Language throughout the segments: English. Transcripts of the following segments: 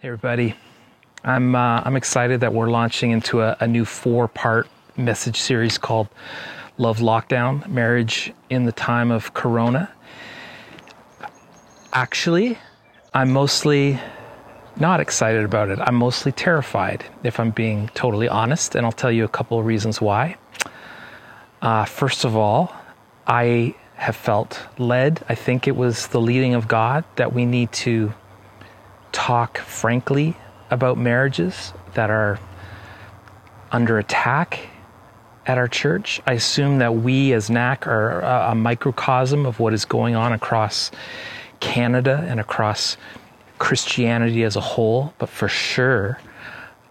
Hey, everybody. I'm, uh, I'm excited that we're launching into a, a new four part message series called Love Lockdown Marriage in the Time of Corona. Actually, I'm mostly not excited about it. I'm mostly terrified, if I'm being totally honest, and I'll tell you a couple of reasons why. Uh, first of all, I have felt led, I think it was the leading of God, that we need to talk frankly about marriages that are under attack at our church. I assume that we as NAC are a, microcosm of what is going on across Canada and across Christianity as a whole, but for sure,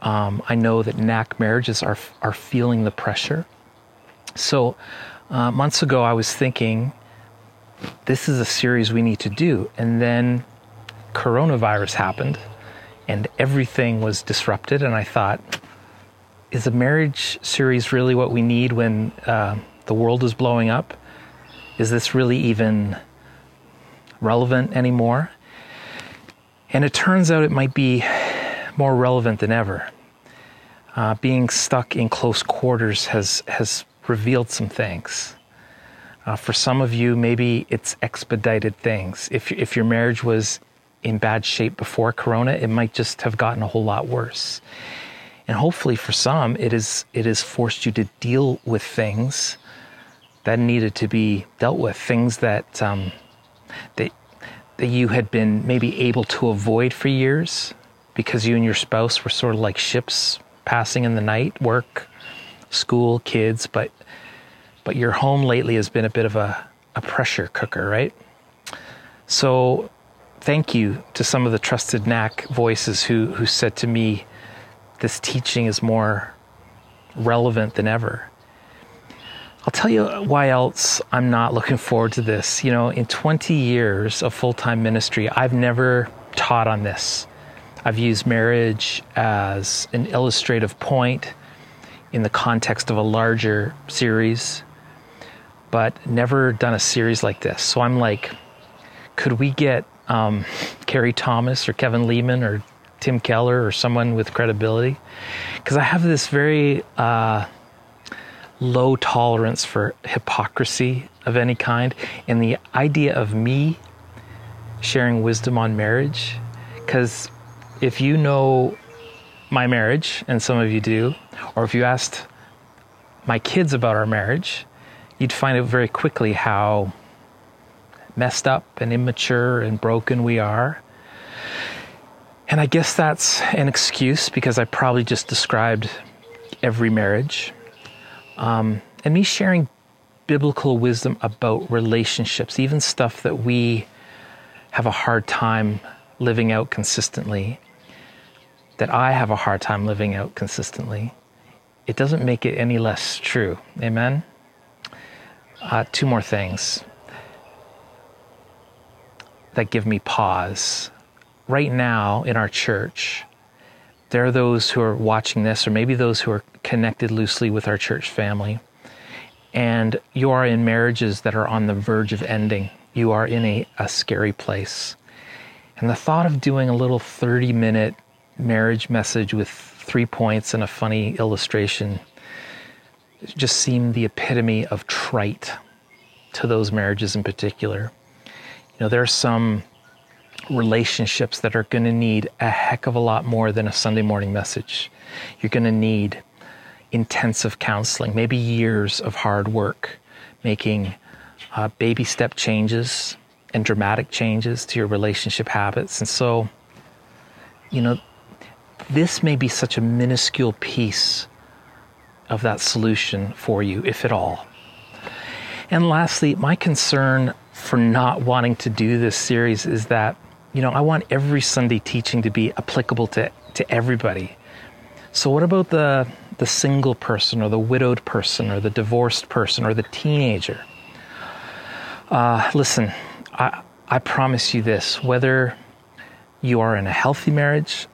um, I know that NAC marriages are are feeling the pressure. So, uh, months ago, I was thinking, this is a series we need to do, and then coronavirus happened and everything was disrupted. And I thought, is a marriage series really what we need when uh, the world is blowing up? Is this really even relevant anymore? And it turns out it might be more relevant than ever. Uh, being stuck in close quarters has has revealed some things. Uh, for some of you, maybe it's expedited things. If if your marriage was in bad shape before Corona, it might just have gotten a whole lot worse. And hopefully, for some, it is it has forced you to deal with things that needed to be dealt with, things that um, that that you had been maybe able to avoid for years because you and your spouse were sort of like ships passing in the night, work, school, kids, but but your home lately has been a bit of a, a pressure cooker, right? So thank you to some of the trusted NAC voices who, who said to me, this teaching is more relevant than ever. I'll tell you why else I'm not looking forward to this. You know, in 20 years of full time ministry, I've never taught on this. I've used marriage as an illustrative point in the context of a larger series, but never done a series like this. So I'm like, could we get um, Thomas or Kevin Leman or Tim Keller or someone with credibility. Because I have this very uh, low tolerance for hypocrisy of any kind and the idea of me sharing wisdom on marriage. Because if you know my marriage and some of you do or if you asked my kids about our marriage you'd find out very quickly how messed up and immature and broken we are. And I guess that's an excuse because I probably just described every marriage. Um, and me sharing biblical wisdom about relationships, even stuff that we have a hard time living out consistently, that I have a hard time living out consistently, it doesn't make it any less true. Amen? Uh, two more things that give me pause. Right now in our church, there are those who are watching this, or maybe those who are connected loosely with our church family, and you are in marriages that are on the verge of ending. You are in a, a scary place. And the thought of doing a little 30 minute marriage message with three points and a funny illustration just seemed the epitome of trite to those marriages in particular. You know, there are some relationships that are going to need a heck of a lot more than a Sunday morning message. You're going to need intensive counseling, maybe years of hard work, making uh, baby step changes and dramatic changes to your relationship habits. And so, you know, this may be such a minuscule piece of that solution for you, if at all. And lastly, my concern for not wanting to do this series is that, you know, I want every Sunday teaching to be applicable to, to everybody. So, what about the, the single person or the widowed person or the divorced person or the teenager? Uh, listen, I, I promise you this whether you are in a healthy marriage,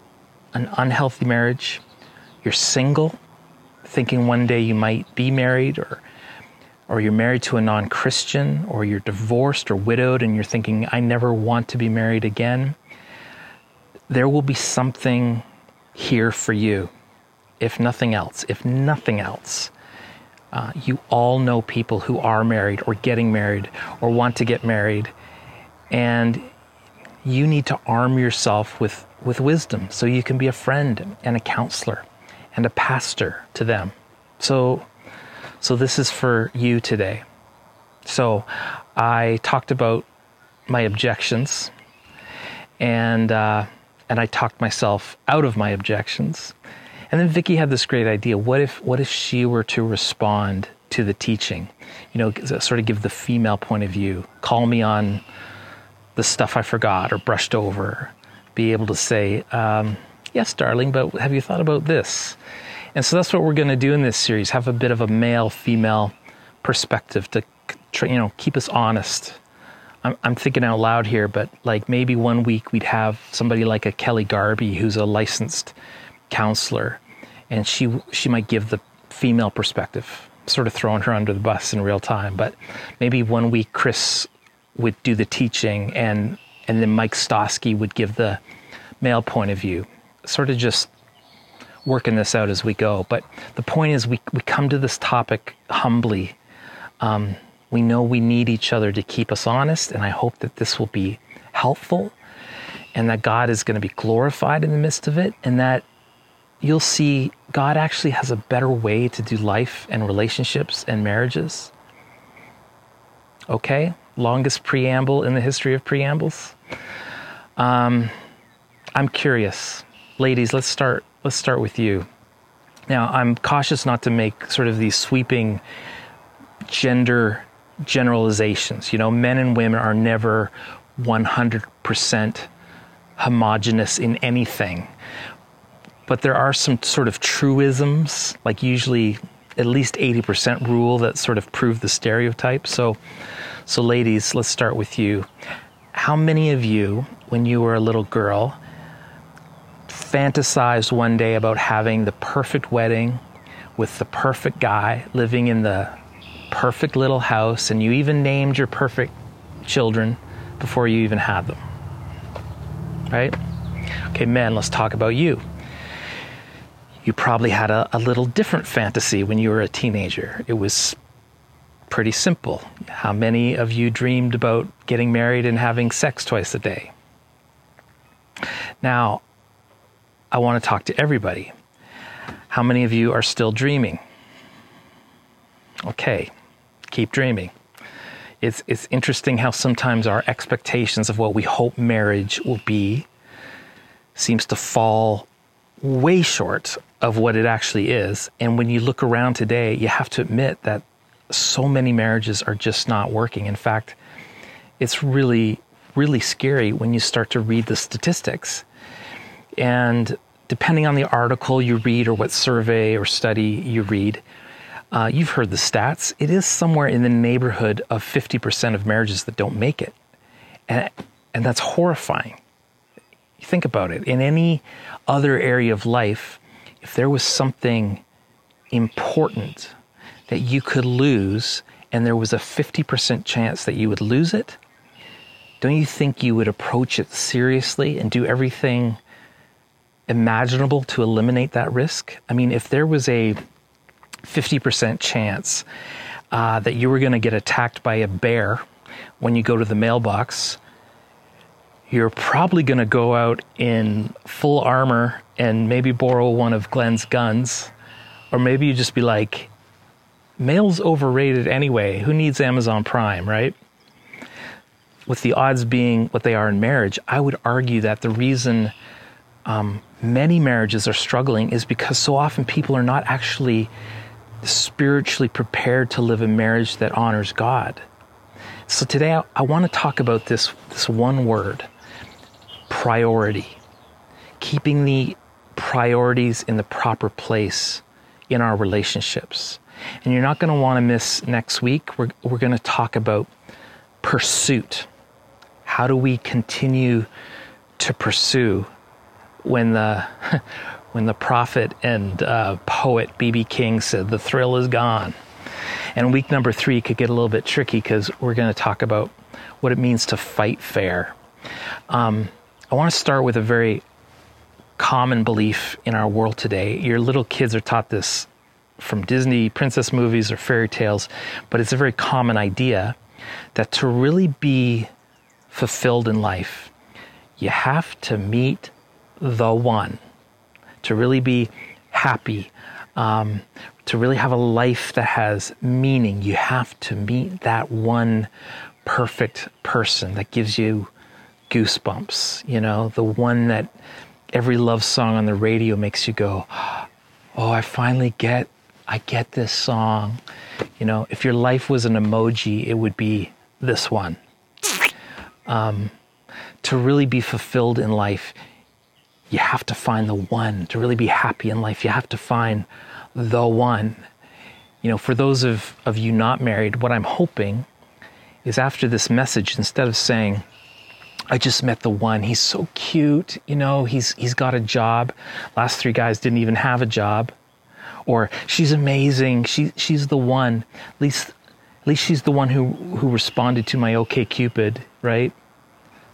an unhealthy marriage, you're single, thinking one day you might be married, or or you're married to a non Christian, or you're divorced or widowed and you're thinking, I never want to be married again, there will be something here for you, if nothing else. If nothing else, uh, you all know people who are married or getting married or want to get married, and you need to arm yourself with, with wisdom so you can be a friend and a counselor and a pastor to them. So, so this is for you today. So, I talked about my objections, and uh, and I talked myself out of my objections. And then Vicky had this great idea. What if what if she were to respond to the teaching? You know, sort of give the female point of view. Call me on the stuff I forgot or brushed over. Be able to say, um, "Yes, darling, but have you thought about this?" And so that's what we're going to do in this series. Have a bit of a male-female perspective to, you know, keep us honest I'm, I'm thinking out loud here, but like maybe one week we'd have somebody like a Kelly Garby who's a licensed counselor, and she she might give the female perspective, sort of throwing her under the bus in real time. But maybe one week Chris would do the teaching, and and then Mike Stosky would give the male point of view, sort of just working this out as we go. But the point is, we we come to this topic humbly. Um, we know we need each other to keep us honest, and I hope that this will be helpful and that God is going to be glorified in the midst of it, and that you'll see God actually has a better way to do life and relationships and marriages. Okay, longest preamble in the history of preambles. Um, I'm curious, ladies. Let's start. Let's start with you. Now, I'm cautious not to make sort of these sweeping gender generalizations. You know, men and women are never 100% homogenous in anything. But there are some sort of truisms, like usually at least 80% rule that sort of prove the stereotype. So, so ladies, let's start with you. How many of you, when you were a little girl, fantasized one day about having the perfect wedding with the perfect guy living in the perfect little house and you even named your perfect children before you even had them. Right? Okay, men, let's talk about you. You probably had a, a little different fantasy when you were a teenager. It was pretty simple. How many of you dreamed about getting married and having sex twice a day? Now, I want to talk to everybody. How many of you are still dreaming? Okay, keep dreaming. It's, it's interesting how sometimes our expectations of what we hope marriage will be seems to fall way short of what it actually is. And when you look around today, you have to admit that so many marriages are just not working. In fact, it's really, really scary when you start to read the statistics. And depending on the article you read or what survey or study you read, uh, you've heard the stats. It is somewhere in the neighborhood of 50% of marriages that don't make it. And, and that's horrifying. Think about it. In any other area of life, if there was something important that you could lose and there was a 50% chance that you would lose it, don't you think you would approach it seriously and do everything imaginable to eliminate that risk? I mean, if there was a 50% chance uh, that you were going to get attacked by a bear when you go to the mailbox, you're probably going to go out in full armor and maybe borrow one of Glenn's guns. Or maybe you just be like, mail's overrated anyway. Who needs Amazon Prime, right? With the odds being what they are in marriage, I would argue that the reason um, many marriages are struggling is because so often people are not actually spiritually prepared to live a marriage that honors God. So today I, I want to talk about this, this one word priority. Keeping the priorities in the proper place in our relationships. And you're not going to want to miss next week. We're, we're going to talk about pursuit. How do we continue to pursue when the when the prophet and uh, poet B.B. King said, The thrill is gone. And week number three could get a little bit tricky because we're going to talk about what it means to fight fair. Um, I want to start with a very common belief in our world today. Your little kids are taught this from Disney princess movies or fairy tales, but it's a very common idea that to really be fulfilled in life, you have to meet the one. To really be happy, um, to really have a life that has meaning, you have to meet that one perfect person that gives you goosebumps, you know, the one that every love song on the radio makes you go, "Oh, I finally get I get this song." You know, if your life was an emoji, it would be this one. Um, to really be fulfilled in life, you have to find the one. To really be happy in life, you have to find the one. You know, for those of, of you not married, what I'm hoping is after this message, instead of saying, I just met the one. He's so cute. You know, he's he's got a job. Last three guys didn't even have a job. Or she's amazing. She she's the one. At least at least she's the one who who responded to my OK Cupid, right?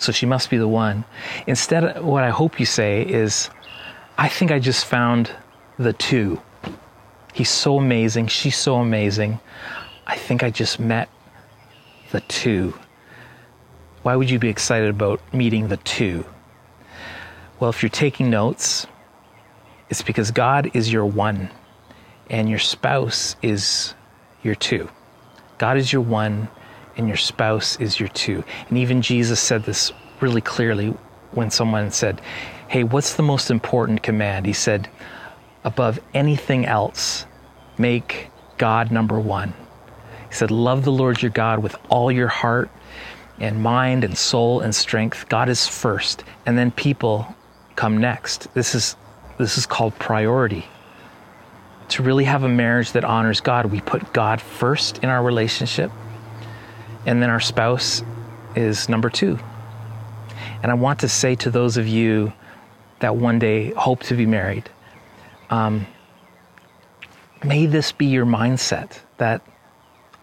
So she must be the one. Instead what I hope you say is I think I just found the two. He's so amazing. She's so amazing. I think I just met the two. Why would you be excited about meeting the two? Well, if you're taking notes, it's because God is your one and your spouse is your two. God is your one and your spouse is your two. And even Jesus said this really clearly when someone said, Hey, what's the most important command? He said, Above anything else, make God number one. He said, Love the Lord your God with all your heart and mind and soul and strength. God is first, and then people come next. This is this is called priority. To really have a marriage that honors God, we put God first in our relationship, and then our spouse is number 2. And I want to say to those of you that one day hope to be married, um, may this be your mindset that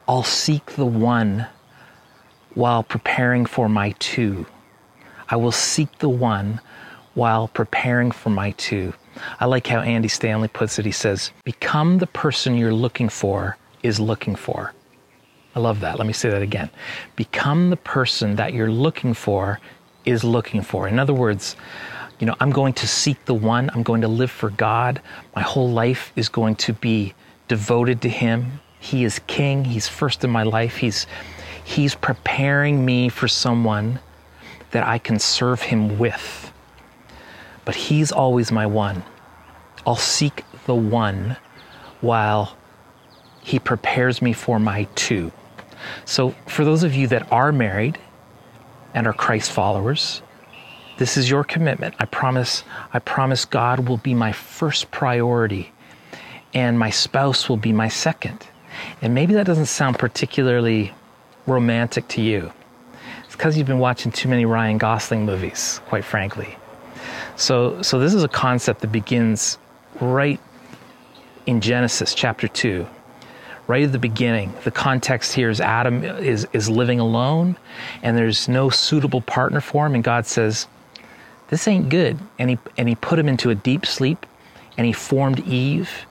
I'll seek the one while preparing for my two. I will seek the one while preparing for my two. I like how Andy Stanley puts it. He says, Become the person you're looking for is looking for. I love that. Let me say that again. Become the person that you're looking for is looking for. In other words, you know, I'm going to seek the one, I'm going to live for God. My whole life is going to be devoted to Him. He is king. He's first in my life. He's he's preparing me for someone that I can serve him with. But he's always my one. I'll seek the one while he prepares me for my two. So for those of you that are married and are Christ followers, this is your commitment. I promise I promise God will be my first priority and my spouse will be my second. And maybe that doesn't sound particularly romantic to you. It's because you've been watching too many Ryan Gosling movies, quite frankly. So, so this is a concept that begins right in Genesis chapter 2. Right at the beginning, the context here is Adam is, is living alone and there's no suitable partner for him. And God says, This ain't good. And he, and he put him into a deep sleep and he formed Eve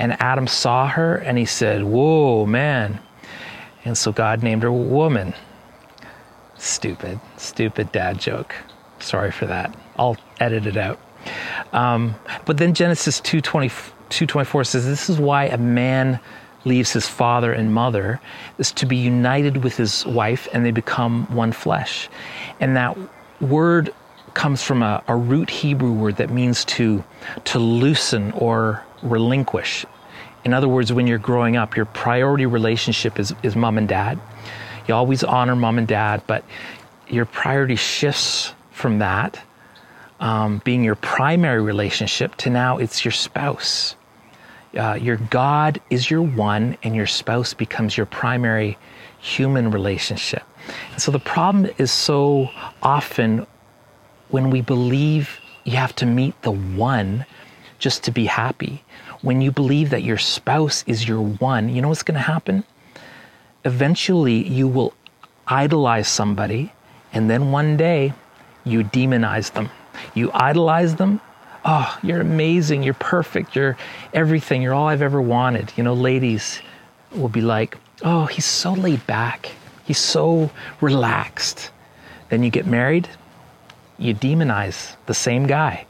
and Adam saw her and he said, Whoa, man. And so God named her woman. Stupid, stupid dad joke. Sorry for that. I'll edit it out. Um, but then Genesis 2.24 says, This is why a man leaves his father and mother, is to be united with his wife and they become one flesh. And that word comes from a, a root Hebrew word that means to, to loosen or relinquish. In other words, when you're growing up, your priority relationship is, is mom and dad. You always honor mom and dad, but your priority shifts from that um, being your primary relationship to now it's your spouse. Uh, your God is your one, and your spouse becomes your primary human relationship. And so the problem is so often when we believe you have to meet the one just to be happy. When you believe that your spouse is your one, you know what's going to happen? Eventually, you will idolize somebody, and then one day you demonize them. You idolize them Oh, you're amazing. You're perfect. You're everything. You're all I've ever wanted. You know, ladies will be like, oh, he's so laid back. He's so relaxed. Then you get married, you demonize the same guy.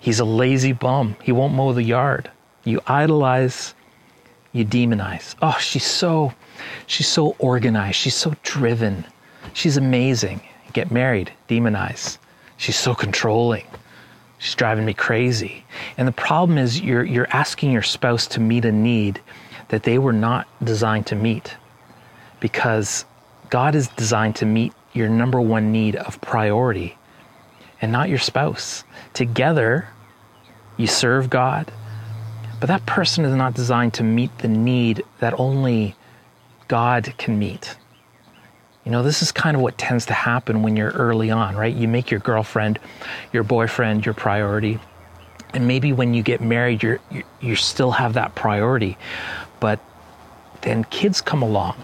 He's a lazy bum. He won't mow the yard. You idolize, you demonize. Oh, she's so she's so organized. She's so driven. She's amazing. Get married, demonize. She's so controlling. She's driving me crazy. And the problem is you're you're asking your spouse to meet a need that they were not designed to meet. Because God is designed to meet your number one need of priority and not your spouse. Together, you serve God, but that person is not designed to meet the need that only God can meet. You know, this is kind of what tends to happen when you're early on, right? You make your girlfriend, your boyfriend, your priority. And maybe when you get married, you're, you you still have that priority. But then kids come along,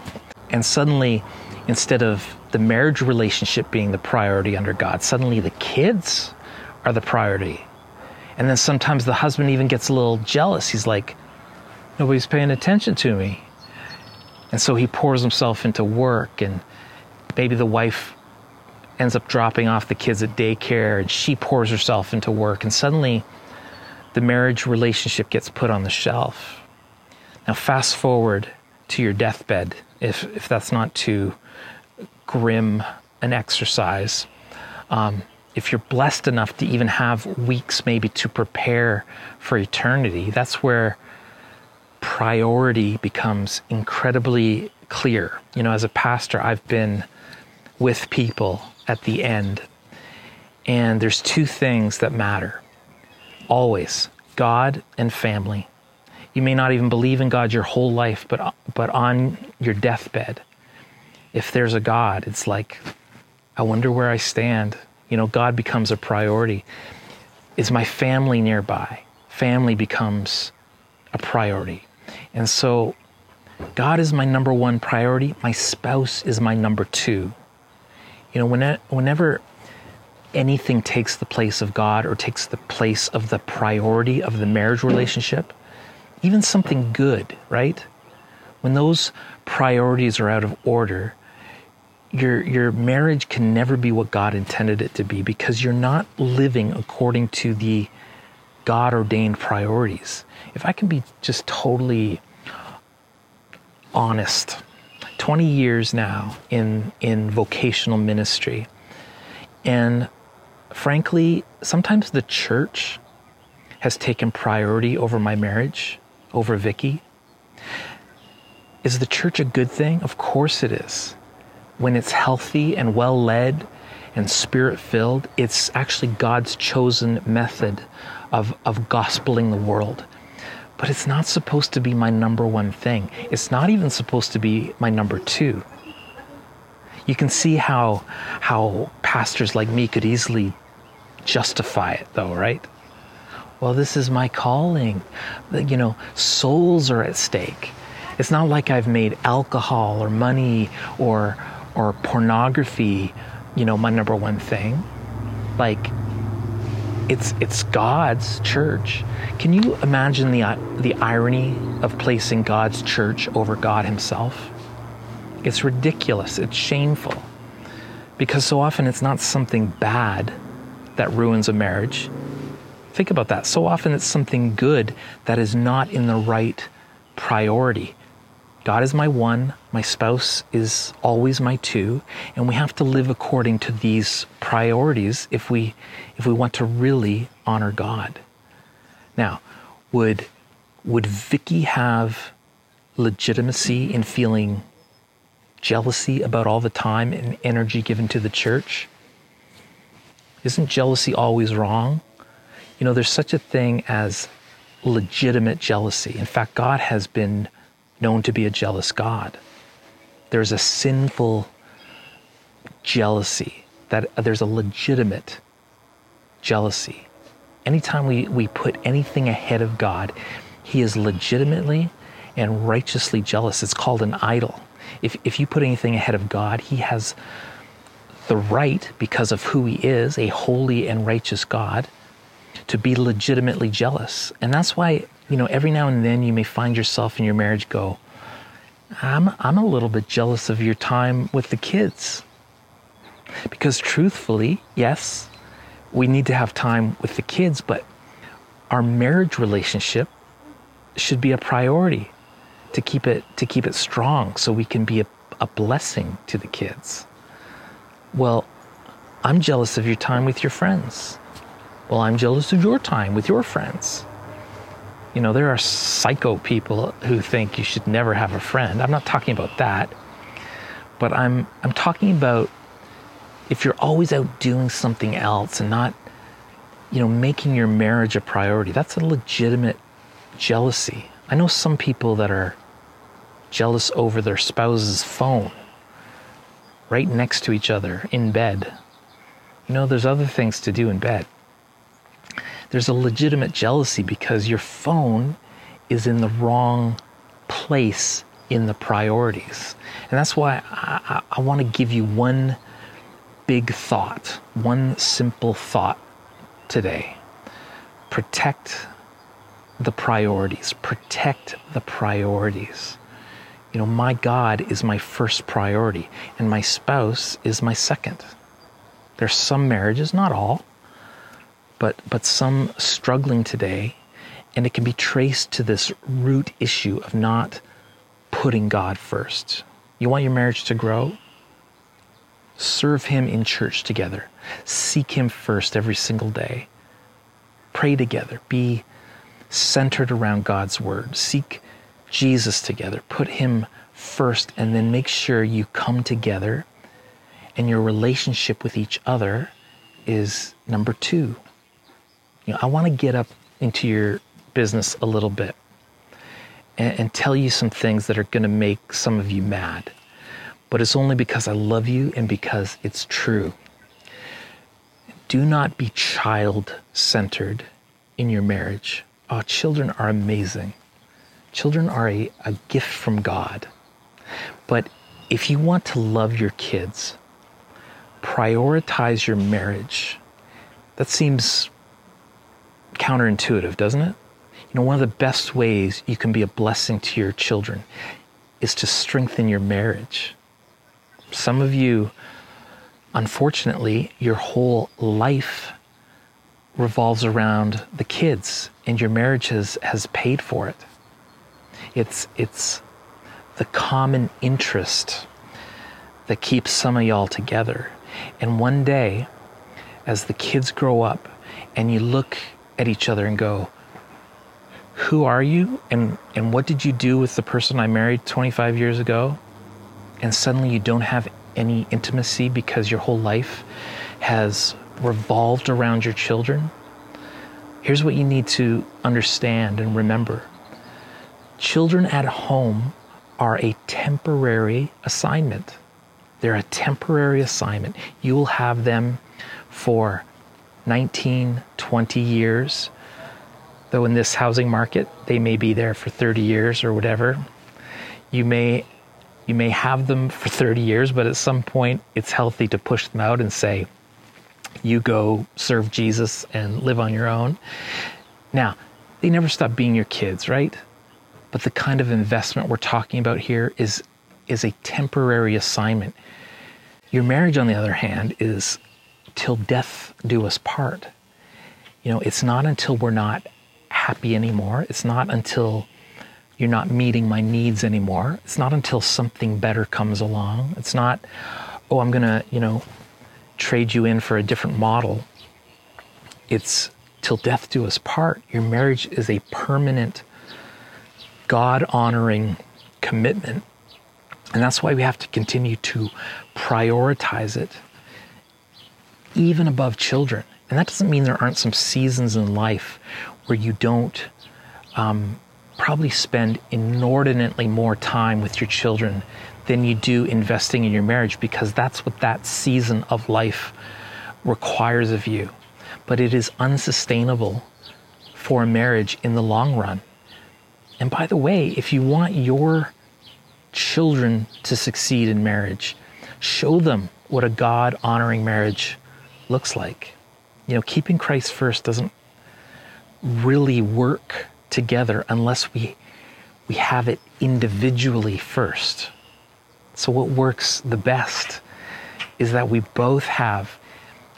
and suddenly, instead of the marriage relationship being the priority under God, suddenly the kids are the priority. And then sometimes the husband even gets a little jealous. He's like, nobody's paying attention to me. And so he pours himself into work and maybe the wife ends up dropping off the kids at daycare and she pours herself into work and suddenly the marriage relationship gets put on the shelf. Now fast forward to your deathbed if if that's not too grim an exercise. Um, if you're blessed enough to even have weeks maybe to prepare for eternity that's where priority becomes incredibly clear. You know as a pastor i've been with people at the end. And there's two things that matter always God and family. You may not even believe in God your whole life, but, but on your deathbed, if there's a God, it's like, I wonder where I stand. You know, God becomes a priority. Is my family nearby? Family becomes a priority. And so, God is my number one priority. My spouse is my number two. You know, whenever anything takes the place of God or takes the place of the priority of the marriage relationship, even something good, right? When those priorities are out of order, your your marriage can never be what God intended it to be because you're not living according to the God ordained priorities. If I can be just totally honest 20 years now in, in vocational ministry. And frankly, sometimes the church has taken priority over my marriage, over Vicky. Is the church a good thing? Of course it is. When it's healthy and well led and spirit filled, it's actually God's chosen method of, of gospeling the world but it's not supposed to be my number one thing. It's not even supposed to be my number two. You can see how how pastors like me could easily justify it though, right? Well, this is my calling. You know, souls are at stake. It's not like I've made alcohol or money or or pornography, you know, my number one thing. Like it's it's God's church. Can you imagine the the irony of placing God's church over God himself? It's ridiculous. It's shameful. Because so often it's not something bad that ruins a marriage. Think about that. So often it's something good that is not in the right priority. God is my one, my spouse is always my two, and we have to live according to these priorities if we if we want to really honor God. Now, would would Vicky have legitimacy in feeling jealousy about all the time and energy given to the church? Isn't jealousy always wrong? You know, there's such a thing as legitimate jealousy. In fact, God has been known to be a jealous God. There's a sinful jealousy, that uh, there's a legitimate jealousy. Anytime we, we put anything ahead of God, He is legitimately and righteously jealous. It's called an idol. If, if you put anything ahead of God, He has the right, because of who He is, a holy and righteous God, to be legitimately jealous. And that's why, you know, every now and then you may find yourself in your marriage go, I'm, I'm a little bit jealous of your time with the kids. Because truthfully, yes, we need to have time with the kids, but our marriage relationship should be a priority to keep it to keep it strong so we can be a, a blessing to the kids. Well, I'm jealous of your time with your friends. Well, I'm jealous of your time with your friends. You know, there are psycho people who think you should never have a friend. I'm not talking about that. But I'm I'm talking about if you're always out doing something else and not you know making your marriage a priority. That's a legitimate jealousy. I know some people that are jealous over their spouse's phone right next to each other in bed. You know, there's other things to do in bed. There's a legitimate jealousy because your phone is in the wrong place in the priorities. And that's why I, I, I want to give you one big thought, one simple thought today. Protect the priorities. Protect the priorities. You know, my God is my first priority, and my spouse is my second. There's some marriages, not all, but, but some struggling today, and it can be traced to this root issue of not putting God first. You want your marriage to grow? Serve Him in church together. Seek Him first every single day. Pray together. Be centered around God's Word. Seek Jesus together. Put Him first, and then make sure you come together and your relationship with each other is number two. You know, I want to get up into your business a little bit and, and tell you some things that are going to make some of you mad. But it's only because I love you and because it's true. Do not be child centered in your marriage. Oh, children are amazing. Children are a, a gift from God. But if you want to love your kids, prioritize your marriage. That seems counterintuitive, doesn't it? You know, one of the best ways you can be a blessing to your children is to strengthen your marriage. Some of you, unfortunately, your whole life revolves around the kids, and your marriage has, has paid for it. It's, it's the common interest that keeps some of y'all together. And one day, as the kids grow up and you look at each other and go, Who are you? And, and what did you do with the person I married 25 years ago? And suddenly you don't have any intimacy because your whole life has revolved around your children. Here's what you need to understand and remember children at home are a temporary assignment. They're a temporary assignment. You will have them for 19, 20 years. Though in this housing market, they may be there for 30 years or whatever. You may you may have them for 30 years, but at some point it's healthy to push them out and say, you go serve Jesus and live on your own. Now, they never stop being your kids, right? But the kind of investment we're talking about here is is a temporary assignment. Your marriage, on the other hand, is till death do us part. You know, it's not until we're not happy anymore. It's not until you're not meeting my needs anymore. It's not until something better comes along. It's not, oh, I'm going to, you know, trade you in for a different model. It's till death do us part. Your marriage is a permanent, God honoring commitment. And that's why we have to continue to prioritize it, even above children. And that doesn't mean there aren't some seasons in life where you don't um, probably spend inordinately more time with your children than you do investing in your marriage because that's what that season of life requires of you. But it is unsustainable for a marriage in the long run. And by the way, if you want your children to succeed in marriage. Show them what a God honoring marriage looks like. You know, keeping Christ first doesn't really work together unless we we have it individually first. So what works the best is that we both have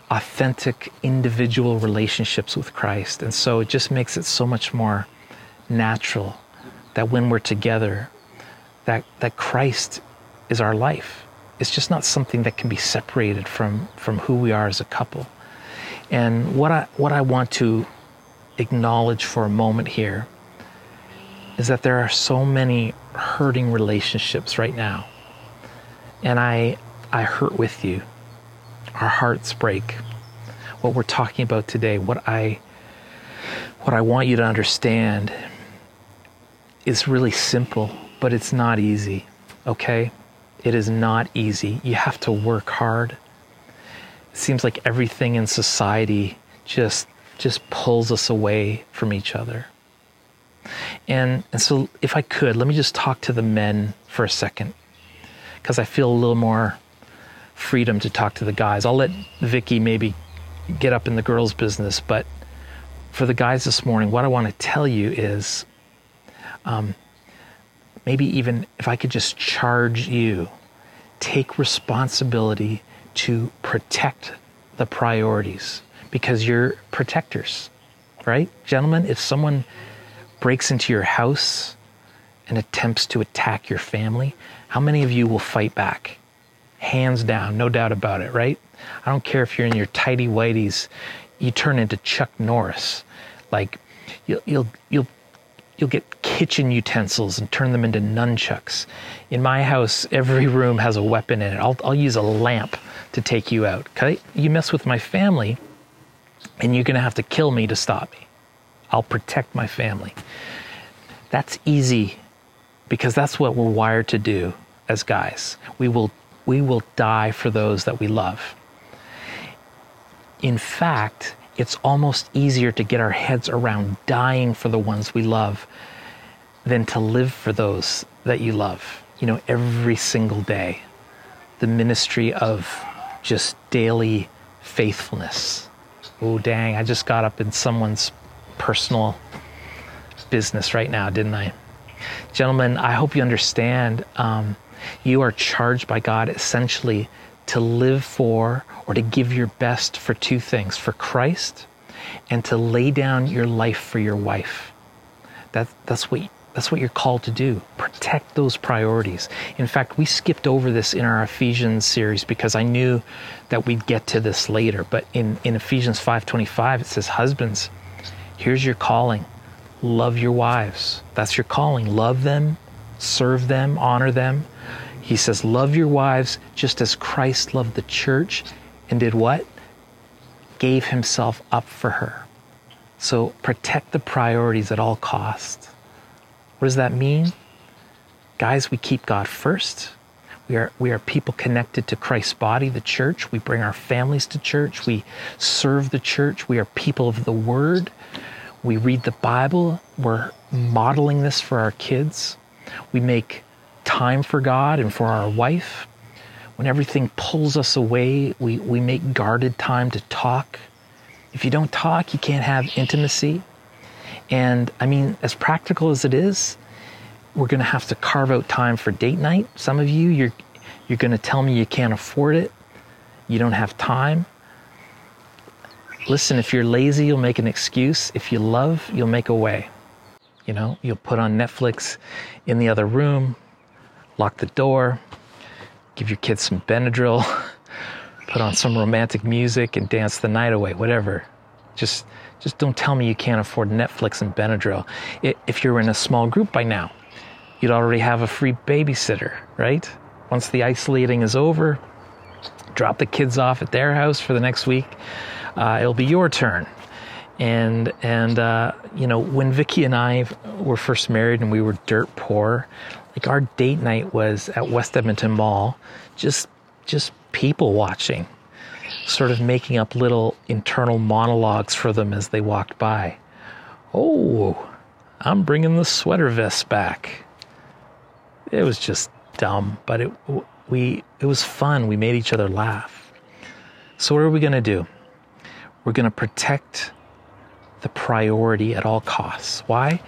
authentic individual relationships with Christ. And so it just makes it so much more natural that when we're together that that Christ is our life. It's just not something that can be separated from from who we are as a couple. And what I what I want to acknowledge for a moment here is that there are so many hurting relationships right now. And I I hurt with you. Our hearts break. What we're talking about today, what I what I want you to understand is really simple, but it's not easy. Okay? It is not easy. You have to work hard. It seems like everything in society just just pulls us away from each other. And and so if I could, let me just talk to the men for a second. Cuz I feel a little more freedom to talk to the guys. I'll let Vicky maybe get up in the girls business, but for the guys this morning, what I want to tell you is um, maybe even if I could just charge you, take responsibility to protect the priorities because you're protectors, right? Gentlemen, if someone breaks into your house and attempts to attack your family, how many of you will fight back? Hands down, no doubt about it, right? I don't care if you're in your tidy whities, you turn into Chuck Norris. Like you'll you'll you'll you'll get kitchen utensils and turn them into nunchucks. In my house, every room has a weapon in it. I'll, I'll use a lamp to take you out. Okay? You mess with my family, and you're going to have to kill me to stop me. I'll protect my family. That's easy because that's what we're wired to do as guys. We will, we will die for those that we love. In fact, it's almost easier to get our heads around dying for the ones we love than to live for those that you love, you know, every single day. The ministry of just daily faithfulness. Oh, dang, I just got up in someone's personal business right now, didn't I? Gentlemen, I hope you understand um, you are charged by God essentially to live for or to give your best for two things for Christ and to lay down your life for your wife. That, that's, what, that's what you're called to do. Protect those priorities. In fact, we skipped over this in our Ephesians series because I knew that we'd get to this later. But in, in Ephesians 5.25, it says, Husbands, here's your calling. Love your wives. That's your calling. Love them, serve them, honor them. He says, Love your wives just as Christ loved the church and did what? Gave himself up for her. So protect the priorities at all costs. What does that mean? Guys, we keep God first. We are, we are people connected to Christ's body, the church. We bring our families to church. We serve the church. We are people of the Word. We read the Bible. We're modeling this for our kids. We make time for God and for our wife. When everything pulls us away, we, we make guarded time to talk. If you don't talk, you can't have intimacy. And I mean, as practical as it is, we're going to have to carve out time for date night. Some of you, you're, you're going to tell me you can't afford it, you don't have time. Listen, if you're lazy, you'll make an excuse. If you love, you'll make a way. You know, you'll put on Netflix in the other room, lock the door, give your kids some Benadryl, put on some romantic music and dance the night away, whatever. Just just don't tell me you can't afford Netflix and Benadryl. If you're in a small group by now, you'd already have a free babysitter, right? Once the isolating is over, drop the kids off at their house for the next week. Uh, it'll be your turn. And and uh, you know when Vicky and I were first married and we were dirt poor, like our date night was at West Edmonton Mall, just just people watching, sort of making up little internal monologues for them as they walked by. Oh, I'm bringing the sweater vest back. It was just dumb, but it we it was fun. We made each other laugh. So what are we going to do? We're going to protect the priority at all costs. Why?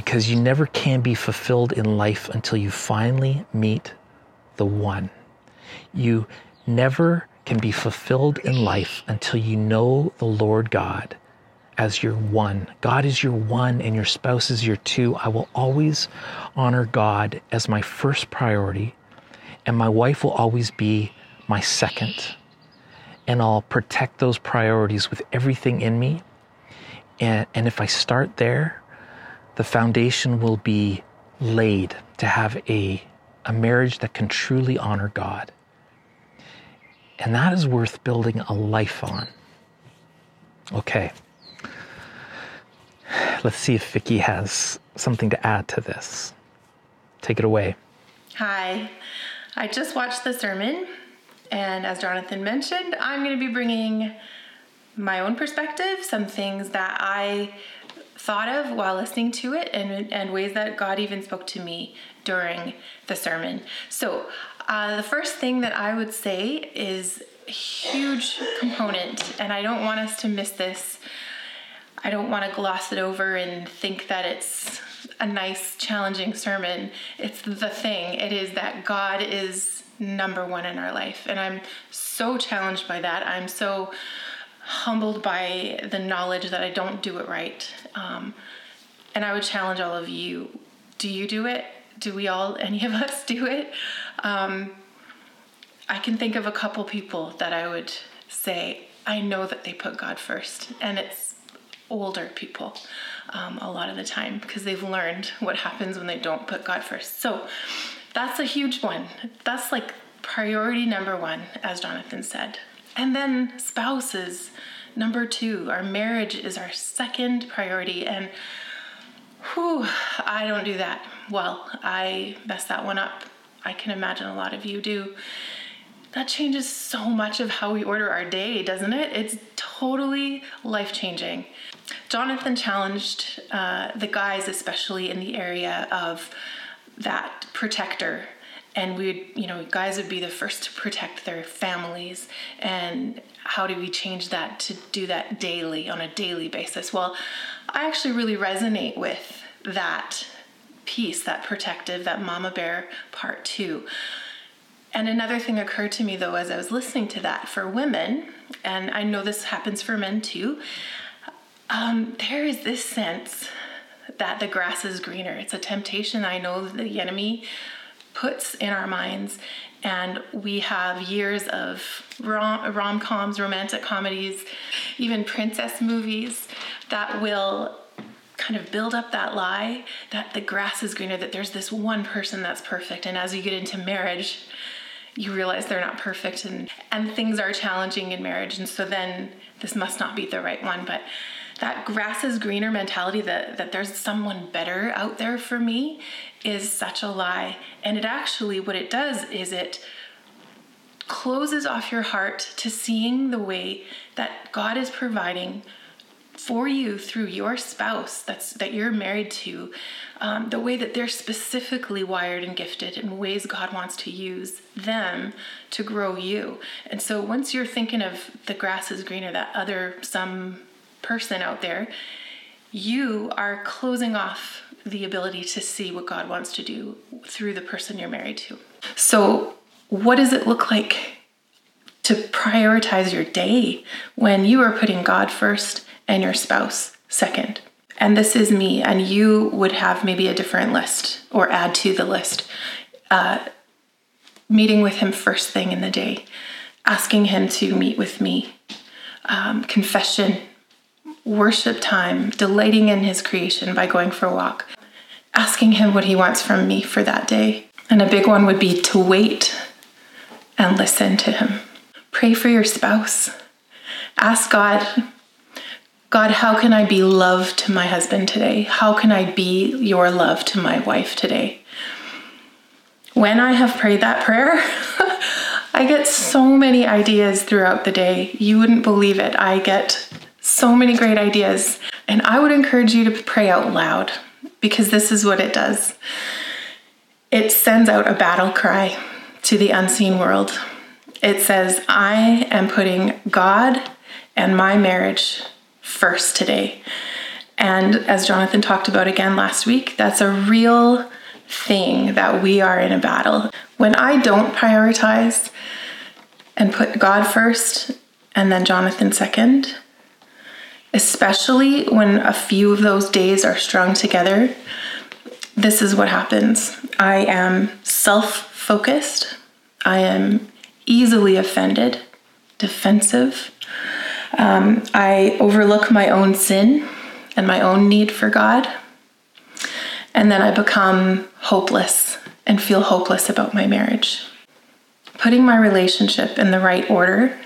Because you never can be fulfilled in life until you finally meet the one. You never can be fulfilled in life until you know the Lord God as your one. God is your one and your spouse is your two. I will always honor God as my first priority, and my wife will always be my second. And I'll protect those priorities with everything in me. And, and if I start there, the foundation will be laid to have a, a marriage that can truly honor God. And that is worth building a life on. Okay. Let's see if Vicky has something to add to this. Take it away. Hi. I just watched the sermon, and as Jonathan mentioned, I'm going to be bringing my own perspective, some things that I thought of while listening to it, and, and ways that God even spoke to me during the sermon. So, uh, the first thing that I would say is a huge component, and I don't want us to miss this. I don't want to gloss it over and think that it's a nice, challenging sermon. It's the thing. It is that God is number one in our life. And I'm so challenged by that. I'm so humbled by the knowledge that I don't do it right. Um, and I would challenge all of you do you do it? Do we all, any of us, do it? Um, I can think of a couple people that I would say, I know that they put God first, and it's older people um, a lot of the time because they've learned what happens when they don't put God first. So that's a huge one. That's like priority number one, as Jonathan said. And then spouses, number two. Our marriage is our second priority. And whew, I don't do that well. I mess that one up. I can imagine a lot of you do. That changes so much of how we order our day, doesn't it? It's totally life changing. Jonathan challenged uh, the guys, especially in the area of that protector. And we would, you know, guys would be the first to protect their families. And how do we change that to do that daily, on a daily basis? Well, I actually really resonate with that piece, that protective, that mama bear part too. And another thing occurred to me though as I was listening to that for women, and I know this happens for men too, um, there is this sense that the grass is greener. It's a temptation I know the enemy puts in our minds. And we have years of rom coms, romantic comedies, even princess movies that will kind of build up that lie that the grass is greener, that there's this one person that's perfect. And as you get into marriage, you realize they're not perfect and, and things are challenging in marriage. And so then this must not be the right one. But that grass is greener mentality that, that there's someone better out there for me is such a lie. And it actually, what it does is it closes off your heart to seeing the way that God is providing for you through your spouse that's that you're married to um, the way that they're specifically wired and gifted in ways god wants to use them to grow you and so once you're thinking of the grass is greener that other some person out there, you are closing off the ability to see what God wants to do through the person you're married to. So, what does it look like to prioritize your day when you are putting God first and your spouse second? And this is me, and you would have maybe a different list or add to the list. Uh, meeting with Him first thing in the day, asking Him to meet with me, um, confession, worship time, delighting in His creation by going for a walk, asking Him what He wants from me for that day. And a big one would be to wait and listen to Him. Pray for your spouse. Ask God, God, how can I be love to my husband today? How can I be your love to my wife today? When I have prayed that prayer, I get so many ideas throughout the day. You wouldn't believe it. I get so many great ideas. And I would encourage you to pray out loud because this is what it does it sends out a battle cry to the unseen world. It says, I am putting God and my marriage first today. And as Jonathan talked about again last week, that's a real thing that we are in a battle. When I don't prioritize and put God first and then Jonathan second, especially when a few of those days are strung together, this is what happens. I am self focused, I am easily offended, defensive. Um, I overlook my own sin and my own need for God. And then I become hopeless and feel hopeless about my marriage. Putting my relationship in the right order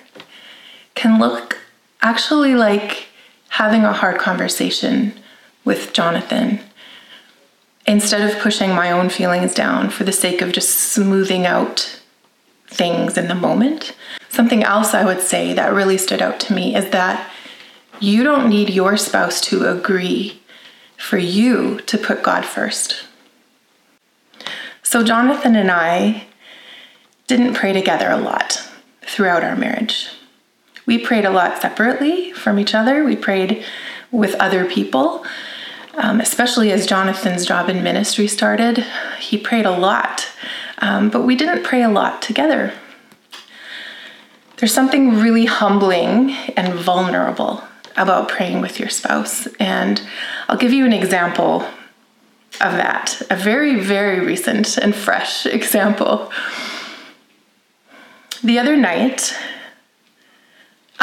can look actually like having a hard conversation with Jonathan instead of pushing my own feelings down for the sake of just smoothing out things in the moment. Something else I would say that really stood out to me is that you don't need your spouse to agree for you to put God first. So, Jonathan and I didn't pray together a lot throughout our marriage. We prayed a lot separately from each other, we prayed with other people. Um, especially as Jonathan's job in ministry started, he prayed a lot, um, but we didn't pray a lot together. There's something really humbling and vulnerable about praying with your spouse. And I'll give you an example of that, a very, very recent and fresh example. The other night,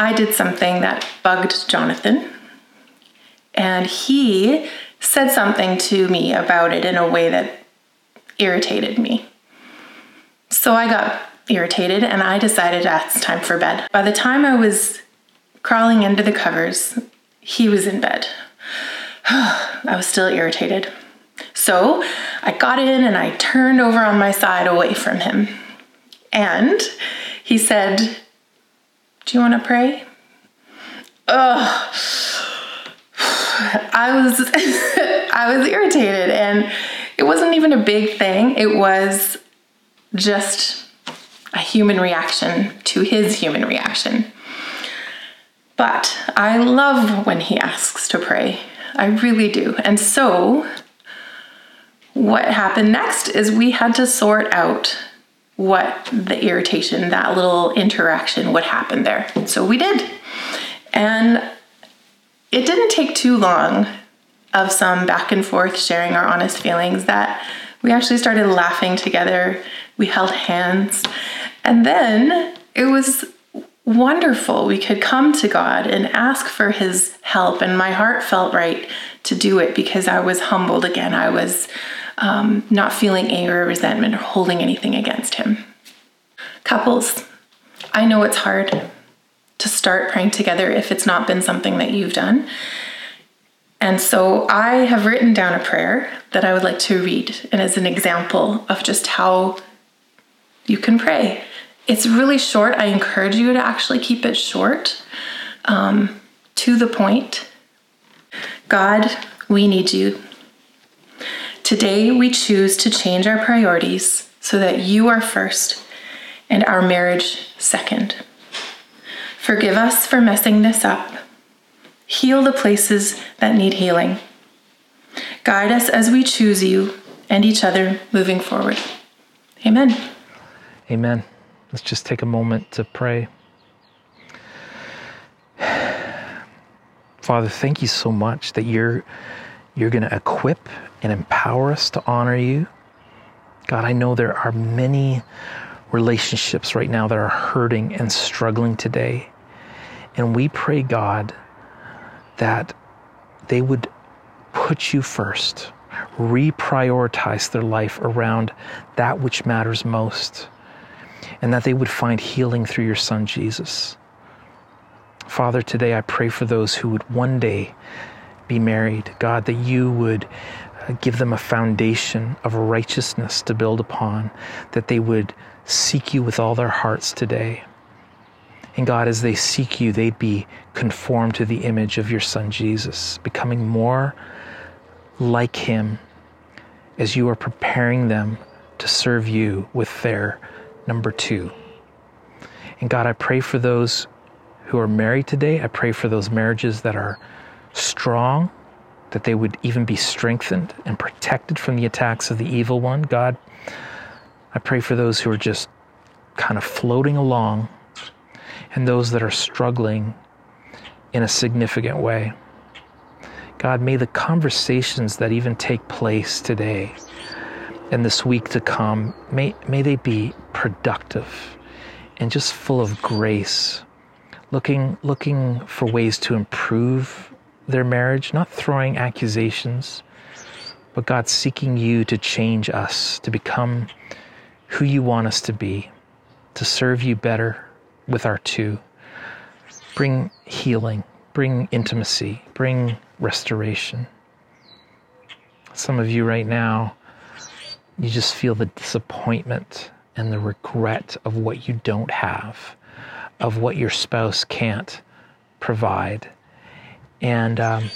I did something that bugged Jonathan, and he said something to me about it in a way that irritated me. So I got irritated and I decided ah, that's time for bed. By the time I was crawling into the covers, he was in bed. I was still irritated. So I got in and I turned over on my side away from him. And he said, Do you want to pray? Ugh. I was I was irritated and it wasn't even a big thing. It was just a human reaction to his human reaction. But I love when he asks to pray. I really do. And so, what happened next is we had to sort out what the irritation, that little interaction, what happened there. So we did. And it didn't take too long of some back and forth sharing our honest feelings that we actually started laughing together. We held hands. And then it was wonderful. We could come to God and ask for His help. And my heart felt right to do it because I was humbled again. I was um, not feeling anger or resentment or holding anything against Him. Couples, I know it's hard to start praying together if it's not been something that you've done. And so I have written down a prayer that I would like to read, and as an example of just how you can pray. It's really short. I encourage you to actually keep it short, um, to the point. God, we need you. Today, we choose to change our priorities so that you are first and our marriage second. Forgive us for messing this up. Heal the places that need healing. Guide us as we choose you and each other moving forward. Amen. Amen. Let's just take a moment to pray. Father, thank you so much that you're you're going to equip and empower us to honor you. God, I know there are many relationships right now that are hurting and struggling today. And we pray, God, that they would put you first, reprioritize their life around that which matters most, and that they would find healing through your Son, Jesus. Father, today I pray for those who would one day be married. God, that you would uh, give them a foundation of righteousness to build upon, that they would seek you with all their hearts today. And God, as they seek you, they'd be conformed to the image of your Son Jesus, becoming more like Him as you are preparing them to serve you with their number two. And God, I pray for those who are married today. I pray for those marriages that are strong, that they would even be strengthened and protected from the attacks of the evil one. God, I pray for those who are just kind of floating along and those that are struggling in a significant way. God, may the conversations that even take place today and this week to come, may, may they be productive and just full of grace, looking, looking for ways to improve their marriage, not throwing accusations, but God seeking you to change us, to become who you want us to be, to serve you better with our two. Bring healing, bring intimacy, bring restoration. Some of you right now, you just feel the disappointment and the regret of what you don't have, of what your spouse can't provide. And um,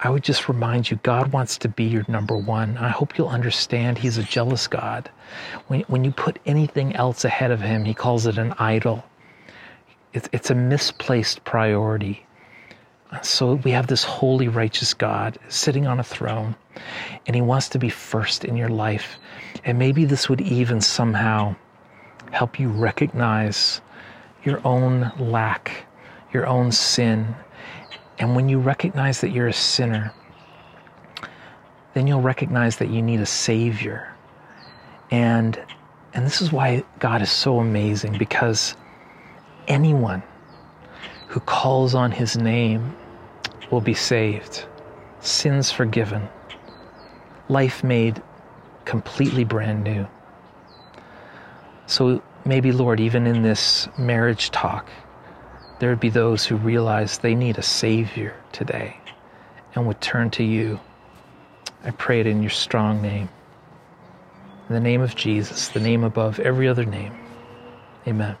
I would just remind you God wants to be your number one. I hope you'll understand He's a jealous God. When, when you put anything else ahead of Him, He calls it an idol. It's, it's a misplaced priority. So we have this holy, righteous God sitting on a throne, and He wants to be first in your life. And maybe this would even somehow help you recognize your own lack, your own sin. And when you recognize that you're a sinner, then you'll recognize that you need a Savior. And, and this is why God is so amazing because anyone who calls on His name will be saved, sins forgiven, life made completely brand new. So maybe, Lord, even in this marriage talk, there would be those who realize they need a Savior today and would turn to you. I pray it in your strong name. In the name of Jesus, the name above every other name. Amen.